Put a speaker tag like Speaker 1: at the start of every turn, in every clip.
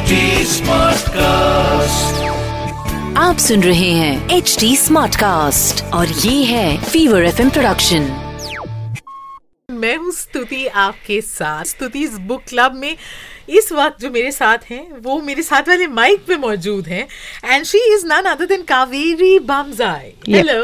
Speaker 1: HD cast
Speaker 2: आप सुन रहे हैं एच डी स्मार्ट कास्ट और ये है फीवर एफ़ प्रोडक्शन
Speaker 3: मैं हूँ स्तुति आपके साथ। स्तुति इस बुक क्लब में इस वक्त जो मेरे साथ हैं वो मेरे साथ वाले माइक पे मौजूद हैं and she is none other than Kaveri Bamzai
Speaker 4: hello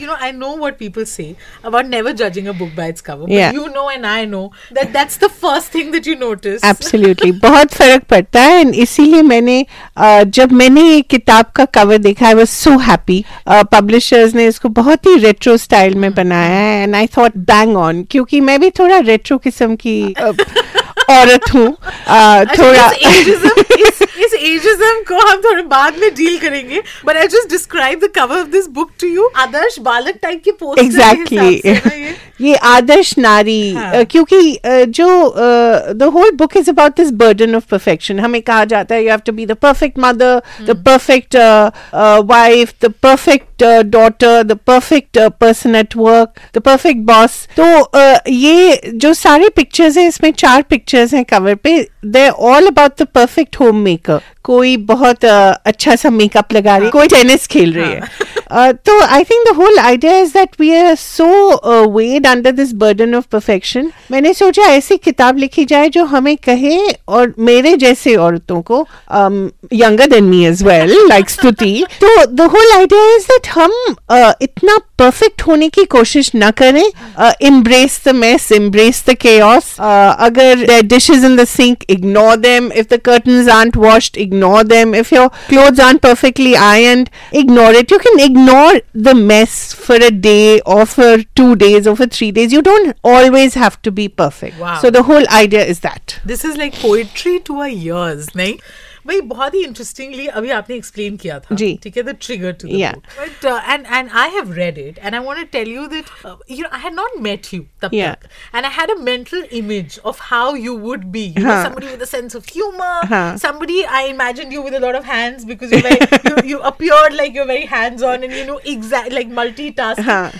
Speaker 3: you know i know what people say about never judging a book by its cover but
Speaker 4: Yeah.
Speaker 3: you know and i know that that's the first thing that you notice.
Speaker 4: Absolutely बहुत फ़र्क पड़ता है and इसीलिए मैंने अ, जब मैंने ये किताब का कवर देखा I was so happy publishers ने इसको बहुत ही रेट्रो स्टाइल में बनाया है and I thought bang on क्योंकि मैं भी थोड़ा रेट्रो किस्म की अ, औरत हूँ थोड़ा
Speaker 3: इस ageism को हम थोड़े बाद में डील करेंगे but I just describe the cover of this book to you आदर्श बालक टाइप की पोस्टर
Speaker 4: एग्जैक्टली ये? आदर्श नारी
Speaker 3: हाँ.
Speaker 4: क्योंकि जो the whole book is about this burden of perfection हमें कहा जाता है you have to be the perfect mother the perfect wife the perfect daughter the perfect person at work the perfect boss तो ये जो सारे पिक्चर्स हैं इसमें चार पिक्चर्स हैं कवर पे they all about the perfect home maker कोई बहुत अ, अच्छा सा मेकअप लगा रही है कोई टेनिस खेल रही है। Uh, so I think the whole idea is that we are so uh, weighed under this burden of perfection. मैंने सोचा ऐसी किताब लिखी जाए जो हमें कहे और मेरे जैसे औरतों को younger than me as well like Stuti तो the whole idea is that हम uh, इतना परफेक्ट होने की कोशिश ना करें embrace the mess embrace the chaos अगर dishes in the sink ignore them if the curtains aren't washed ignore them if your cloth aren't perfectly iron ignore it you can ignore the mess for a day or for two days or for three days. You don't always have to be perfect.
Speaker 3: Wow.
Speaker 4: So the whole idea is that.
Speaker 3: This is like poetry to our ears, right? भाई बहुत ही interestingly अभी आपने explain किया था
Speaker 4: जी.
Speaker 3: ठीक है the trigger to
Speaker 4: Yeah.
Speaker 3: But and and I have read it and I want to tell you that you know I had not met you तब
Speaker 4: Yeah.
Speaker 3: तक and I had a mental image of how you would be you no
Speaker 4: हाँ.
Speaker 3: somebody with a sense of humor
Speaker 4: हाँ.
Speaker 3: somebody i imagined you with a lot of hands because you're very, you, you appeared like you're very hands on and you know exact like multitasking
Speaker 4: हाँ.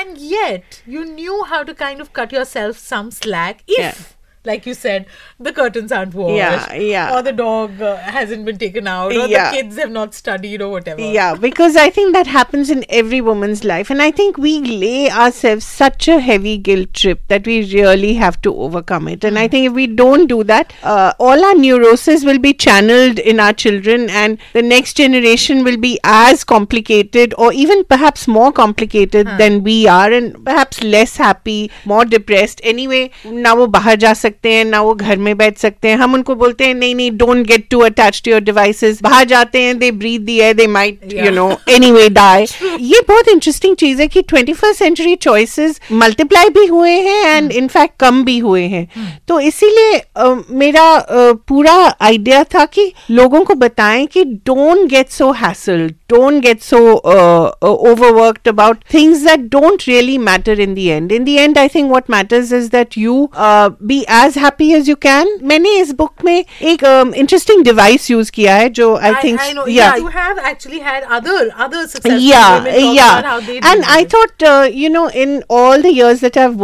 Speaker 3: and yet you knew how to kind of cut yourself some slack if
Speaker 4: Yeah.
Speaker 3: like you said, the curtains aren't washed.
Speaker 4: Yeah, yeah.
Speaker 3: Or the dog uh, hasn't been taken out, or
Speaker 4: yeah.
Speaker 3: the kids have not studied, or whatever.
Speaker 4: Yeah, because I think that happens in every woman's life. And I think we lay ourselves such a heavy guilt trip that we really have to overcome it. And mm. I mm-hmm. think if we don't do that, uh, all our neuroses will be channeled in our children, and the next generation will be as complicated, or even perhaps more complicated huh. than we are, and perhaps less happy, more depressed. Anyway, now bahar ja सकते हैं ना वो घर में बैठ सकते हैं। हम उनको बोलते हैं नहीं नहीं don't get to attach to your devices बाहर जाते हैं they breathe the air they might you know anyway die ये बहुत इंटरेस्टिंग चीज़ है कि twenty first century choices multiply भी हुए हैं एंड इनफैक्ट कम भी हुए हैं। तो इसीलिए मेरा पूरा आइडिया था कि लोगों को बताएँ कि don't get so hassle don't get so overworked about things that don't really matter in the end. In the end i think what matters is that you uh, be as happy as you can मैंने इस book में एक interesting device use किया है जो I think
Speaker 3: I know. Yeah. you have actually had other other successful
Speaker 4: yeah
Speaker 3: women talk
Speaker 4: yeah
Speaker 3: about how they
Speaker 4: and
Speaker 3: deal
Speaker 4: i
Speaker 3: with it.
Speaker 4: thought uh, you know in all the years that i've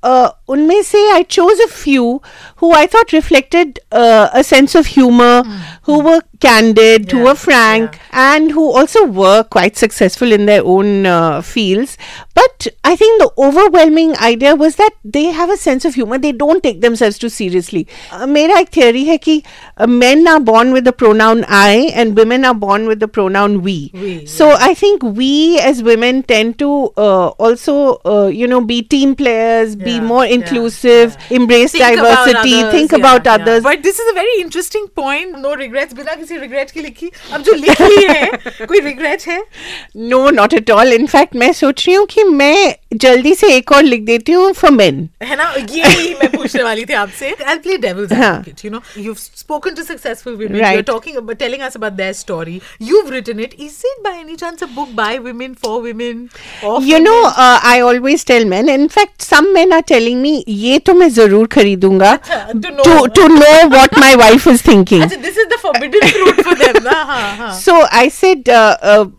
Speaker 4: worked i've met a lot of interesting women and uh, unme se i chose a few who i thought reflected uh, a sense of humor who were candid who
Speaker 3: Hmm. Yeah,
Speaker 4: were frank and who also were quite successful in their own uh, fields but i think the overwhelming idea was that they have a sense of humor they don't take themselves too seriously uh, मेरा एक theory है कि uh, men are born with the pronoun I and women are born with the pronoun we.
Speaker 3: We,
Speaker 4: so I think we as women tend to uh, also, uh, you know, be team players, be
Speaker 3: Yeah,
Speaker 4: more
Speaker 3: yeah,
Speaker 4: inclusive, embrace
Speaker 3: Think about
Speaker 4: diversity,
Speaker 3: others,
Speaker 4: think
Speaker 3: yeah,
Speaker 4: about
Speaker 3: yeah.
Speaker 4: others.
Speaker 3: But this is a very interesting point. No regrets. बिना किसी regret की लिखी. अब जो लिख ली है, कोई regret है?
Speaker 4: No, not at all. In fact, मैं सोच रही हूँ कि मैं जल्दी से एक और लिख देती हूँ फॉर मेन
Speaker 3: है ना? ये मैं पूछने वाली थी आपसे। I play you know you spoken to successful women you
Speaker 4: are
Speaker 3: talking about telling us about their story you have written it is it by any chance a book by women for women
Speaker 4: you know I always tell men some men are telling me ये तो मैं ज़रूर खरीदूँगा.
Speaker 3: To know
Speaker 4: what my wife is thinking
Speaker 3: this is the forbidden fruit for them
Speaker 4: so I said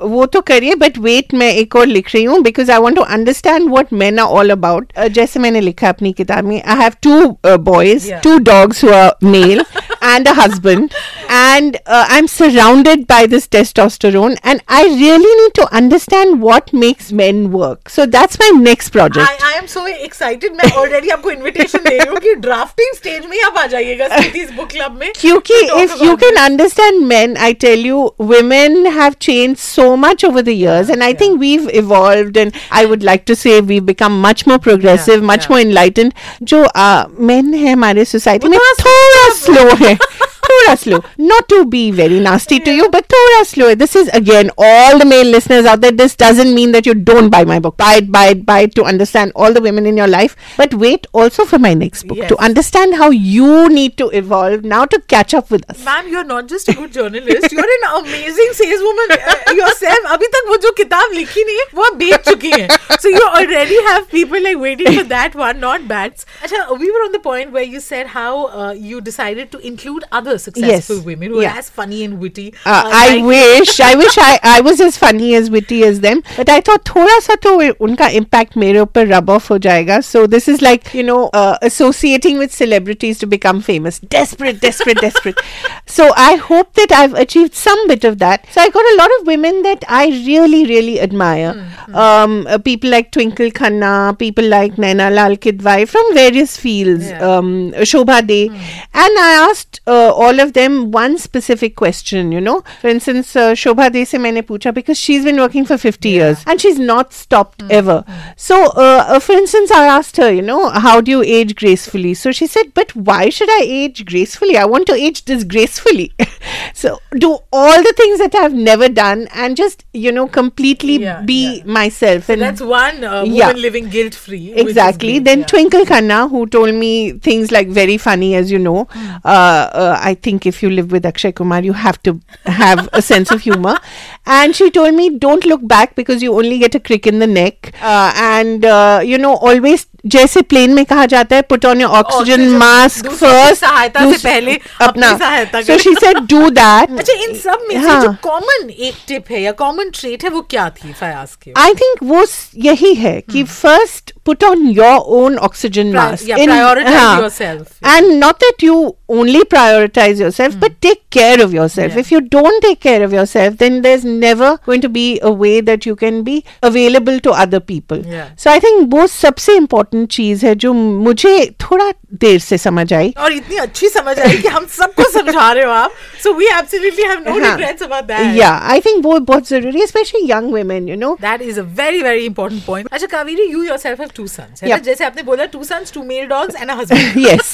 Speaker 4: वो तो करिए but wait मैं एक और लिख रही हूँ because I want to understand understand what men are all about. Uh, जैसे मैंने लिखा अपनी किताब में, I have two uh, boys,
Speaker 3: Yeah.
Speaker 4: two dogs who are male, and a husband, and uh, I'm surrounded by this testosterone, and I really need to understand what makes men work. So that's my next project.
Speaker 3: I, I am so excited मैं already आपको invitation दे रही हूँ कि drafting stage में आप आ जाइएगा Stithi's book club में
Speaker 4: Kyuki,
Speaker 3: to talk
Speaker 4: if you
Speaker 3: about
Speaker 4: can
Speaker 3: this.
Speaker 4: understand men, I tell you, women have changed so much over the years, and I think we've evolved, and I would like to say we've become much more progressive,
Speaker 3: Yeah,
Speaker 4: much
Speaker 3: yeah.
Speaker 4: more enlightened. जो uh, men है हमारे society
Speaker 3: वो
Speaker 4: में
Speaker 3: थोड़ा
Speaker 4: थोड़ा
Speaker 3: slow
Speaker 4: slow है. थोड़ा slow. Not to be very nasty to you, but थोड़ा slow. है. This is again all the male listeners out there. This doesn't mean that you don't buy my book. Buy it, buy it, buy it to understand all the women in your life. But wait also for my next book
Speaker 3: Yes.
Speaker 4: to understand how you need to evolve now to catch up with us.
Speaker 3: Ma'am, you're not just a good journalist, you're an amazing saleswoman uh, yourself. अभी तक वो जो किताब लिखी नहीं है वो आप बेच चुकी हैं. So you already have people like waiting for that one, not bad. अच्छा, we were on the point where you said how uh, you decided to include other successful
Speaker 4: yes.
Speaker 3: women who
Speaker 4: yeah.
Speaker 3: are as funny and witty.
Speaker 4: Uh, I
Speaker 3: like
Speaker 4: wish, I wish I, I was as funny as witty as them. But I thought थोड़ा sa तो unka impact mere ऊपर rub off हो So this is like you know uh, associating with celebrities to become famous. Desperate, desperate, desperate. so I hope that I've achieved some bit of that. So I got a lot of women that I really, really admire. Mm-hmm. Um, uh, people like Twinkle Khanna, people like Naina Lal Kidwai from various fields.
Speaker 3: Yeah.
Speaker 4: Um, Shobha De, mm-hmm. and I asked uh, all of them one specific question, you know. For instance, uh, Shobha De se maine pucha because she's been working for 50 yeah. years and she's not stopped mm. ever. So, uh, uh, for instance, I asked her, you know, how do you age gracefully? So she said, but why should I age gracefully? I want to age disgracefully. so do all the things that I've never done and just, you know, completely
Speaker 3: yeah,
Speaker 4: be
Speaker 3: yeah.
Speaker 4: myself. So and
Speaker 3: that's one uh, woman living guilt free.
Speaker 4: Exactly. Then Twinkle Khanna, who told me things like very funny, as you know, mm. uh, I think if you live with Akshay Kumar, you have to have a sense of humor. And she told me, don't look back because you only get a crick in the neck. Uh, and, uh, you know, always जैसे plane में कहा जाता है put on your oxygen
Speaker 3: Oxygen,
Speaker 4: mask
Speaker 3: दूसरों की
Speaker 4: first
Speaker 3: सहायता से पहले अपनी सहायता
Speaker 4: सो
Speaker 3: करें।
Speaker 4: शी सेड डू दैट
Speaker 3: अच्छा इन सब में से
Speaker 4: हाँ।
Speaker 3: जो कॉमन एक टिप है या कॉमन ट्रेट है वो क्या थी फयाज के
Speaker 4: आई थिंक वो स- यही है कि first put on your own oxygen
Speaker 3: Pri-
Speaker 4: mask
Speaker 3: yeah, prioritize yourself.
Speaker 4: and not that you only prioritize yourself but take care of yourself
Speaker 3: Yeah.
Speaker 4: if you don't take care of yourself then there's never going to be a way that you can be available to other people
Speaker 3: Yeah.
Speaker 4: so i think वो सबसे important चीज है जो मुझे थोड़ा देर से समझ आई
Speaker 3: और इतनी अच्छी समझ आई कि हम सबको समझा रहे हो आप so we absolutely have no
Speaker 4: हाँ.
Speaker 3: Regrets about that
Speaker 4: yeah i think वो बहुत जरूरी है especially young women you know
Speaker 3: That is a very very important point. अच्छा Kaveri you yourself have two sons है ना
Speaker 4: Yep.
Speaker 3: जैसे आपने बोला two sons two male dogs and a husband
Speaker 4: yes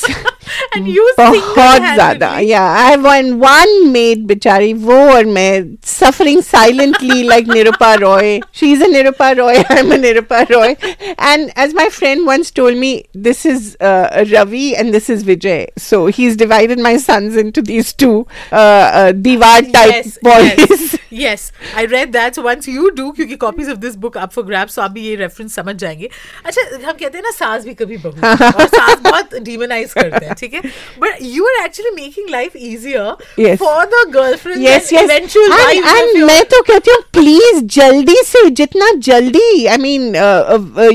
Speaker 3: and you
Speaker 4: बहुत ज्यादा
Speaker 3: single-handedly-
Speaker 4: या आई वन वन मेड बेचारी वो और मैं suffering silently like Nirupa Roy she is a Nirupa Roy I am a Nirupa Roy and as my friend once told me this is Ravi and this is Vijay so he is divided my sons into these two दीवार type
Speaker 3: yes,
Speaker 4: boys
Speaker 3: yes, yes, I read that. So once you do, क्योंकि copies of this book up for grabs, so आप भी ये reference समझ जाएंगे. अच्छा, हम कहते हैं ना सास भी कभी बहू और सास बहुत demonize करते हैं, ठीक है? But you are actually making life easier
Speaker 4: Yes.
Speaker 3: for the girlfriends
Speaker 4: yes
Speaker 3: and
Speaker 4: yes
Speaker 3: eventual
Speaker 4: and,
Speaker 3: wives of
Speaker 4: and
Speaker 3: your-
Speaker 4: मैं तो कहती हूँ प्लीज जल्दी से जितना जल्दी I mean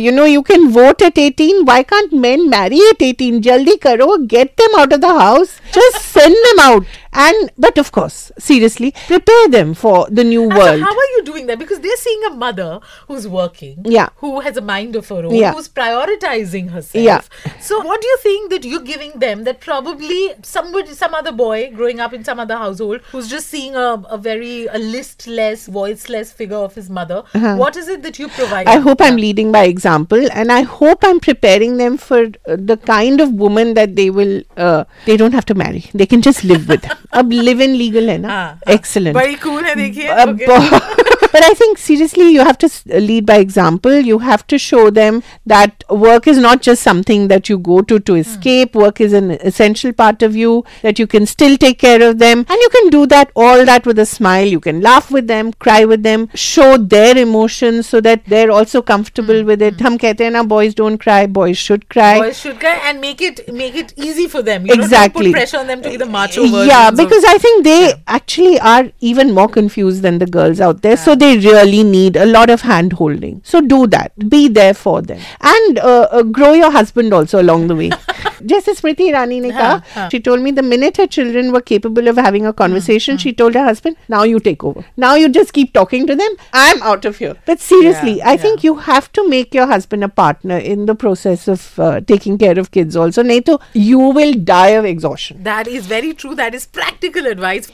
Speaker 4: you know you can vote at 18 why can't men marry at 18 जल्दी करो get them out of the house just send them out and but of course seriously prepare them for the new
Speaker 3: And so
Speaker 4: world
Speaker 3: how are you doing that? Because they're seeing a mother who's working,
Speaker 4: Yeah.
Speaker 3: who has a mind of her own,
Speaker 4: Yeah.
Speaker 3: who's prioritizing herself.
Speaker 4: Yeah.
Speaker 3: So, what do you think that you're giving them that probably somebody, some other boy growing up in some other household who's just seeing a, a very a listless, voiceless figure of his mother? What is it that you provide?
Speaker 4: Uh-huh. I hope I'm leading by example, and I hope I'm preparing them for uh, the kind of woman that they will. Uh, they don't have to marry; they can just live with. अब live in legal है ना
Speaker 3: हाँ, हाँ।
Speaker 4: Excellent
Speaker 3: बड़ी cool है देखिए
Speaker 4: Uh,
Speaker 3: okay.
Speaker 4: bu- but I think seriously, you have to s- lead by example. You have to show them that work is not just something that you go to to escape. Work is an essential part of you. That you can still take care of them, and you can do that all that with a smile. You can laugh with them, cry with them, show their emotions so that they're also comfortable with it. हम कहते हैं ना, boys don't cry, boys should cry.
Speaker 3: Boys should go and make it make it easy for them. You know, don't
Speaker 4: exactly
Speaker 3: put pressure on them to be the macho
Speaker 4: yeah
Speaker 3: versions of-
Speaker 4: because i think they actually are even more confused than the girls out there. So they really need a lot of hand holding. So do that. Be there for them. And uh, uh, grow your husband also along the way Just as Smriti Irani
Speaker 3: ne
Speaker 4: huh. she told me the minute her children were capable of having a conversation, mm, she mm. told her husband, now you take over. Now you just keep talking to them. I'm out of here. But seriously,
Speaker 3: yeah,
Speaker 4: I yeah. think you have to make your husband a partner in the process of uh, taking care of kids also. Nato, you will die of exhaustion.
Speaker 3: That is very true. That is practical advice.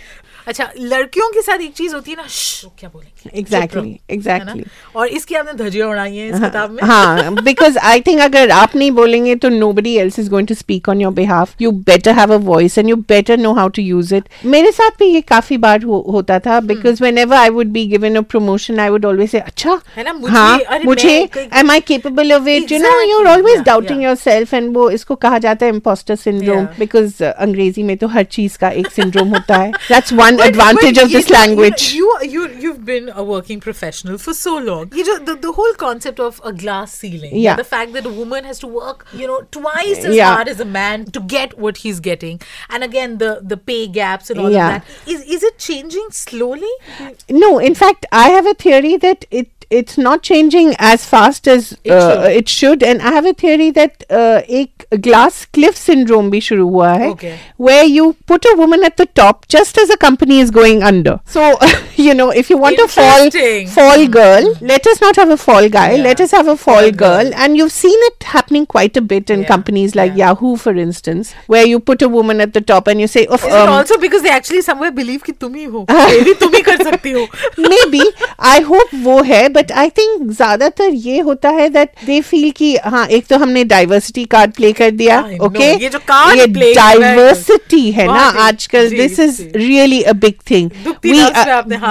Speaker 3: अच्छा लड़कियों के साथ एक चीज होती है ना क्या बोलेंगे चुप
Speaker 4: Exactly,
Speaker 3: रहो",
Speaker 4: exactly.
Speaker 3: है ना? और इसकी आपने धजियाँ उड़ाई हैं इस किताब में?
Speaker 4: हाँ बिकॉज़ आई थिंक अगर आप नहीं बोलेंगे तो nobody else is going to speak on your behalf you better have a voice and you better know how to use it मेरे साथ भी ये काफ़ी बार हो, होता था because whenever I would be given a promotion I would always say अच्छा
Speaker 3: है ना, मुझे-
Speaker 4: हाँ मुझे am I capable
Speaker 3: of
Speaker 4: it you know
Speaker 3: you
Speaker 4: are
Speaker 3: always
Speaker 4: doubting yourself and वो इसको कहा जाता है इम्पोस्टर सिंड्रोम बिकॉज़ अंग्रेज़ी में तो हर चीज़ का एक सिंड्रोम होता है.
Speaker 3: That's
Speaker 4: one
Speaker 3: advantage
Speaker 4: of
Speaker 3: this
Speaker 4: language
Speaker 3: You, you you you've been a working professional for so long. You know the, the whole concept of a glass ceiling.
Speaker 4: Yeah.
Speaker 3: The fact that a woman has to work, you know, twice as
Speaker 4: Yeah.
Speaker 3: hard as a man to get what he's getting, and again the the pay gaps and all
Speaker 4: Yeah.
Speaker 3: of that. Is is it changing slowly?
Speaker 4: No, in fact, I have a theory that it it's not changing as fast as
Speaker 3: It
Speaker 4: uh,
Speaker 3: should.
Speaker 4: it should, and I have a theory that uh, एक glass cliff syndrome भी शुरू हुआ है,
Speaker 3: Okay.
Speaker 4: where you put a woman at the top just as a company is going under. So you know, if you want a fall
Speaker 3: Interesting.
Speaker 4: fall girl, let us not have a fall guy.
Speaker 3: Yeah.
Speaker 4: Let us have a fall,
Speaker 3: Fall
Speaker 4: girl.
Speaker 3: girl.
Speaker 4: and you've seen it happening quite a bit in
Speaker 3: Yeah,
Speaker 4: companies like
Speaker 3: yeah.
Speaker 4: Yahoo, for instance, where you put a woman at the top and you say, "Of
Speaker 3: Is it
Speaker 4: um,
Speaker 3: also because they actually somewhere believe कि तुम ही हो, ये भी तुम ही कर सकती हो.
Speaker 4: May B I hope वो है बट आई थिंक ज्यादातर ये होता है दैट दे फील कि हाँ एक तो हमने डाइवर्सिटी कार्ड प्ले कर दिया ओके
Speaker 3: ये जो कार्ड
Speaker 4: ये डाइवर्सिटी है ना आजकल
Speaker 3: this is really a big thing we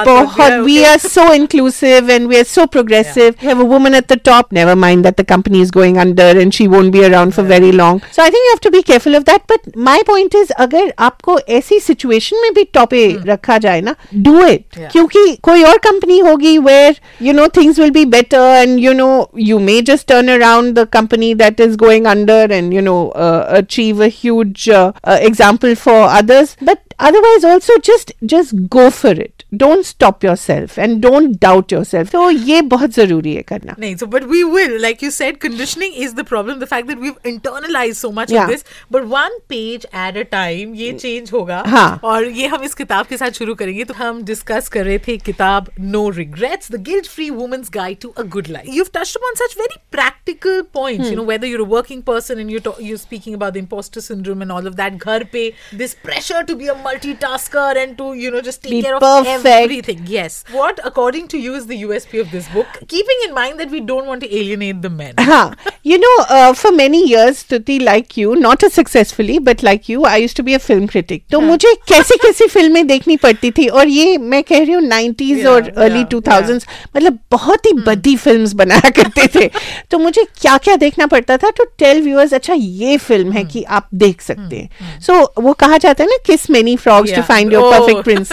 Speaker 4: बहुत
Speaker 3: we
Speaker 4: are so inclusive and we are so progressive have a woman at the top never mind that the company is going under and she won't be around for very long so I think you have to be careful of that but my point is अगर आपको ऐसी situation में भी top ए रखा जाए ना
Speaker 3: do it
Speaker 4: क्योंकि कोई और कंपनी होगी where you know things will be better and you know you may just turn around the company that is going under and you know uh, achieve a huge uh, uh, example for others. But otherwise also just just go for it don't stop yourself and don't doubt yourself तो ये बहुत जरूरी है करना
Speaker 3: नहीं so but we will like you said conditioning is the problem the fact that we've internalized so much
Speaker 4: Yeah.
Speaker 3: of this but one page at a time ये change होगा
Speaker 4: हाँ.
Speaker 3: और ये हम इस किताब के साथ शुरू करेंगे तो हम डिस्कस कर रहे थे किताब No Regrets the Guilt Free Woman's Guide to a Good Life you've touched upon such very practical points you know whether you're a working person and you're to- you're speaking about the imposter syndrome and all of that घर पे this pressure to be a multitasker and to you know just take
Speaker 4: Be
Speaker 3: care
Speaker 4: perfect.
Speaker 3: of everything. Yes. What according to you is the USP of this book? Keeping in mind that we don't want to alienate the men.
Speaker 4: हाँ you know uh, for many years Tuti like you not as successfully but like you I used to be a film critic. तो मुझे कैसी कैसी फ़िल्में देखनी पड़ती थी? और ये मैं कह रही हूँ 90s
Speaker 3: Yeah,
Speaker 4: और अर्ली
Speaker 3: yeah,
Speaker 4: 2000s मतलब बहुत ही बदी फिल्म्स बनाया करते थे। तो मुझे क्या क्या देखना पड़ता था? टू टेल व्यूअर्स अच्छा ये फ़िल्म है कि आप देख सकते हैं। सो वो कहा जाता है ना kiss many
Speaker 3: frogs
Speaker 4: to. Find
Speaker 3: your.
Speaker 4: Perfect prince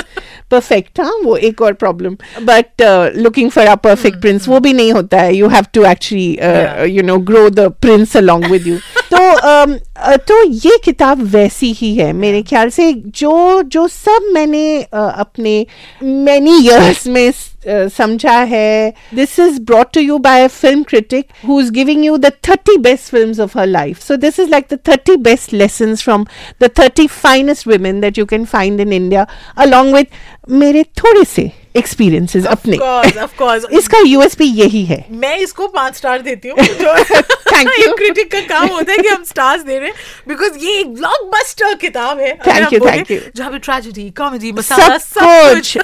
Speaker 4: perfect हाँ वो एक और problem but looking for a perfect prince वो भी नहीं होता है. You have to
Speaker 3: actually
Speaker 4: you know grow the prince along with you तो um, uh, तो ये किताब वैसी ही है मेरे ख्याल से। जो जो सब मैंने अपने मैनी इयर्स में समझा है this is brought to you by a film critic who is giving you the thirty best film of her life so this is like the thirty best lesson from the thirty finest women that you can find in India along with मेरे थोड़े से experiences अपने।
Speaker 3: course, of course.
Speaker 4: इसका USP यही है।
Speaker 3: मैं इसको पाँच स्टार देती हूँ।
Speaker 4: Thank you.
Speaker 3: क्रिटिक का काम होता है कि हम स्टार्स दे रहे हैं बिकॉज़ ये एक ब्लॉकबस्टर किताब है।
Speaker 4: You,
Speaker 3: बोले,
Speaker 4: thank you.
Speaker 3: जहाँ पे ट्रेजेडी कॉमेडी मसाला
Speaker 4: सब कुछ।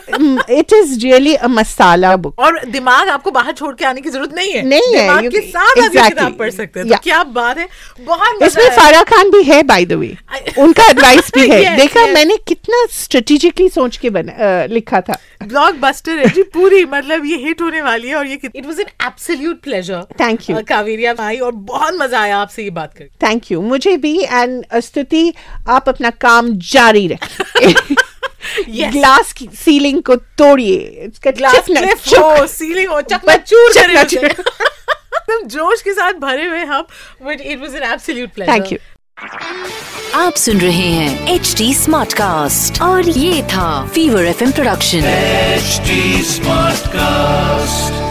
Speaker 4: It is really a masala book
Speaker 3: और दिमाग आपको बाहर छोड़ के आने की ज़रूरत नहीं है।
Speaker 4: नहीं है,
Speaker 3: दिमाग के साथ आप ये किताब पढ़ सकते हैं। तो क्या बात है। बहुत
Speaker 4: इसमें फारा खान भी है बाय द वे उनका एडवाइस भी है। देखा मैंने कितना स्ट्रेटेजिकली सोच के बना लिखा था।
Speaker 3: ब्लॉकबस्टर है जी पूरी मतलब ये हिट होने वाली है और ये it was an absolute pleasure
Speaker 4: thank you
Speaker 3: Kaveri आप आई और बहुत मज़ा आया आपसे ये बात कर
Speaker 4: थैंक यू मुझे भी एंड स्तुति आप अपना काम जारी रखें।
Speaker 3: Yes.
Speaker 4: ग्लास की सीलिंग को तोड़िए।
Speaker 3: ग्लास हो सीलिंग हो। जोश के साथ भरे हुए हम but it was an absolute pleasure
Speaker 4: thank you
Speaker 2: आप सुन रहे हैं एच डी स्मार्ट कास्ट और ये था fever F production
Speaker 1: H smart Smartcast.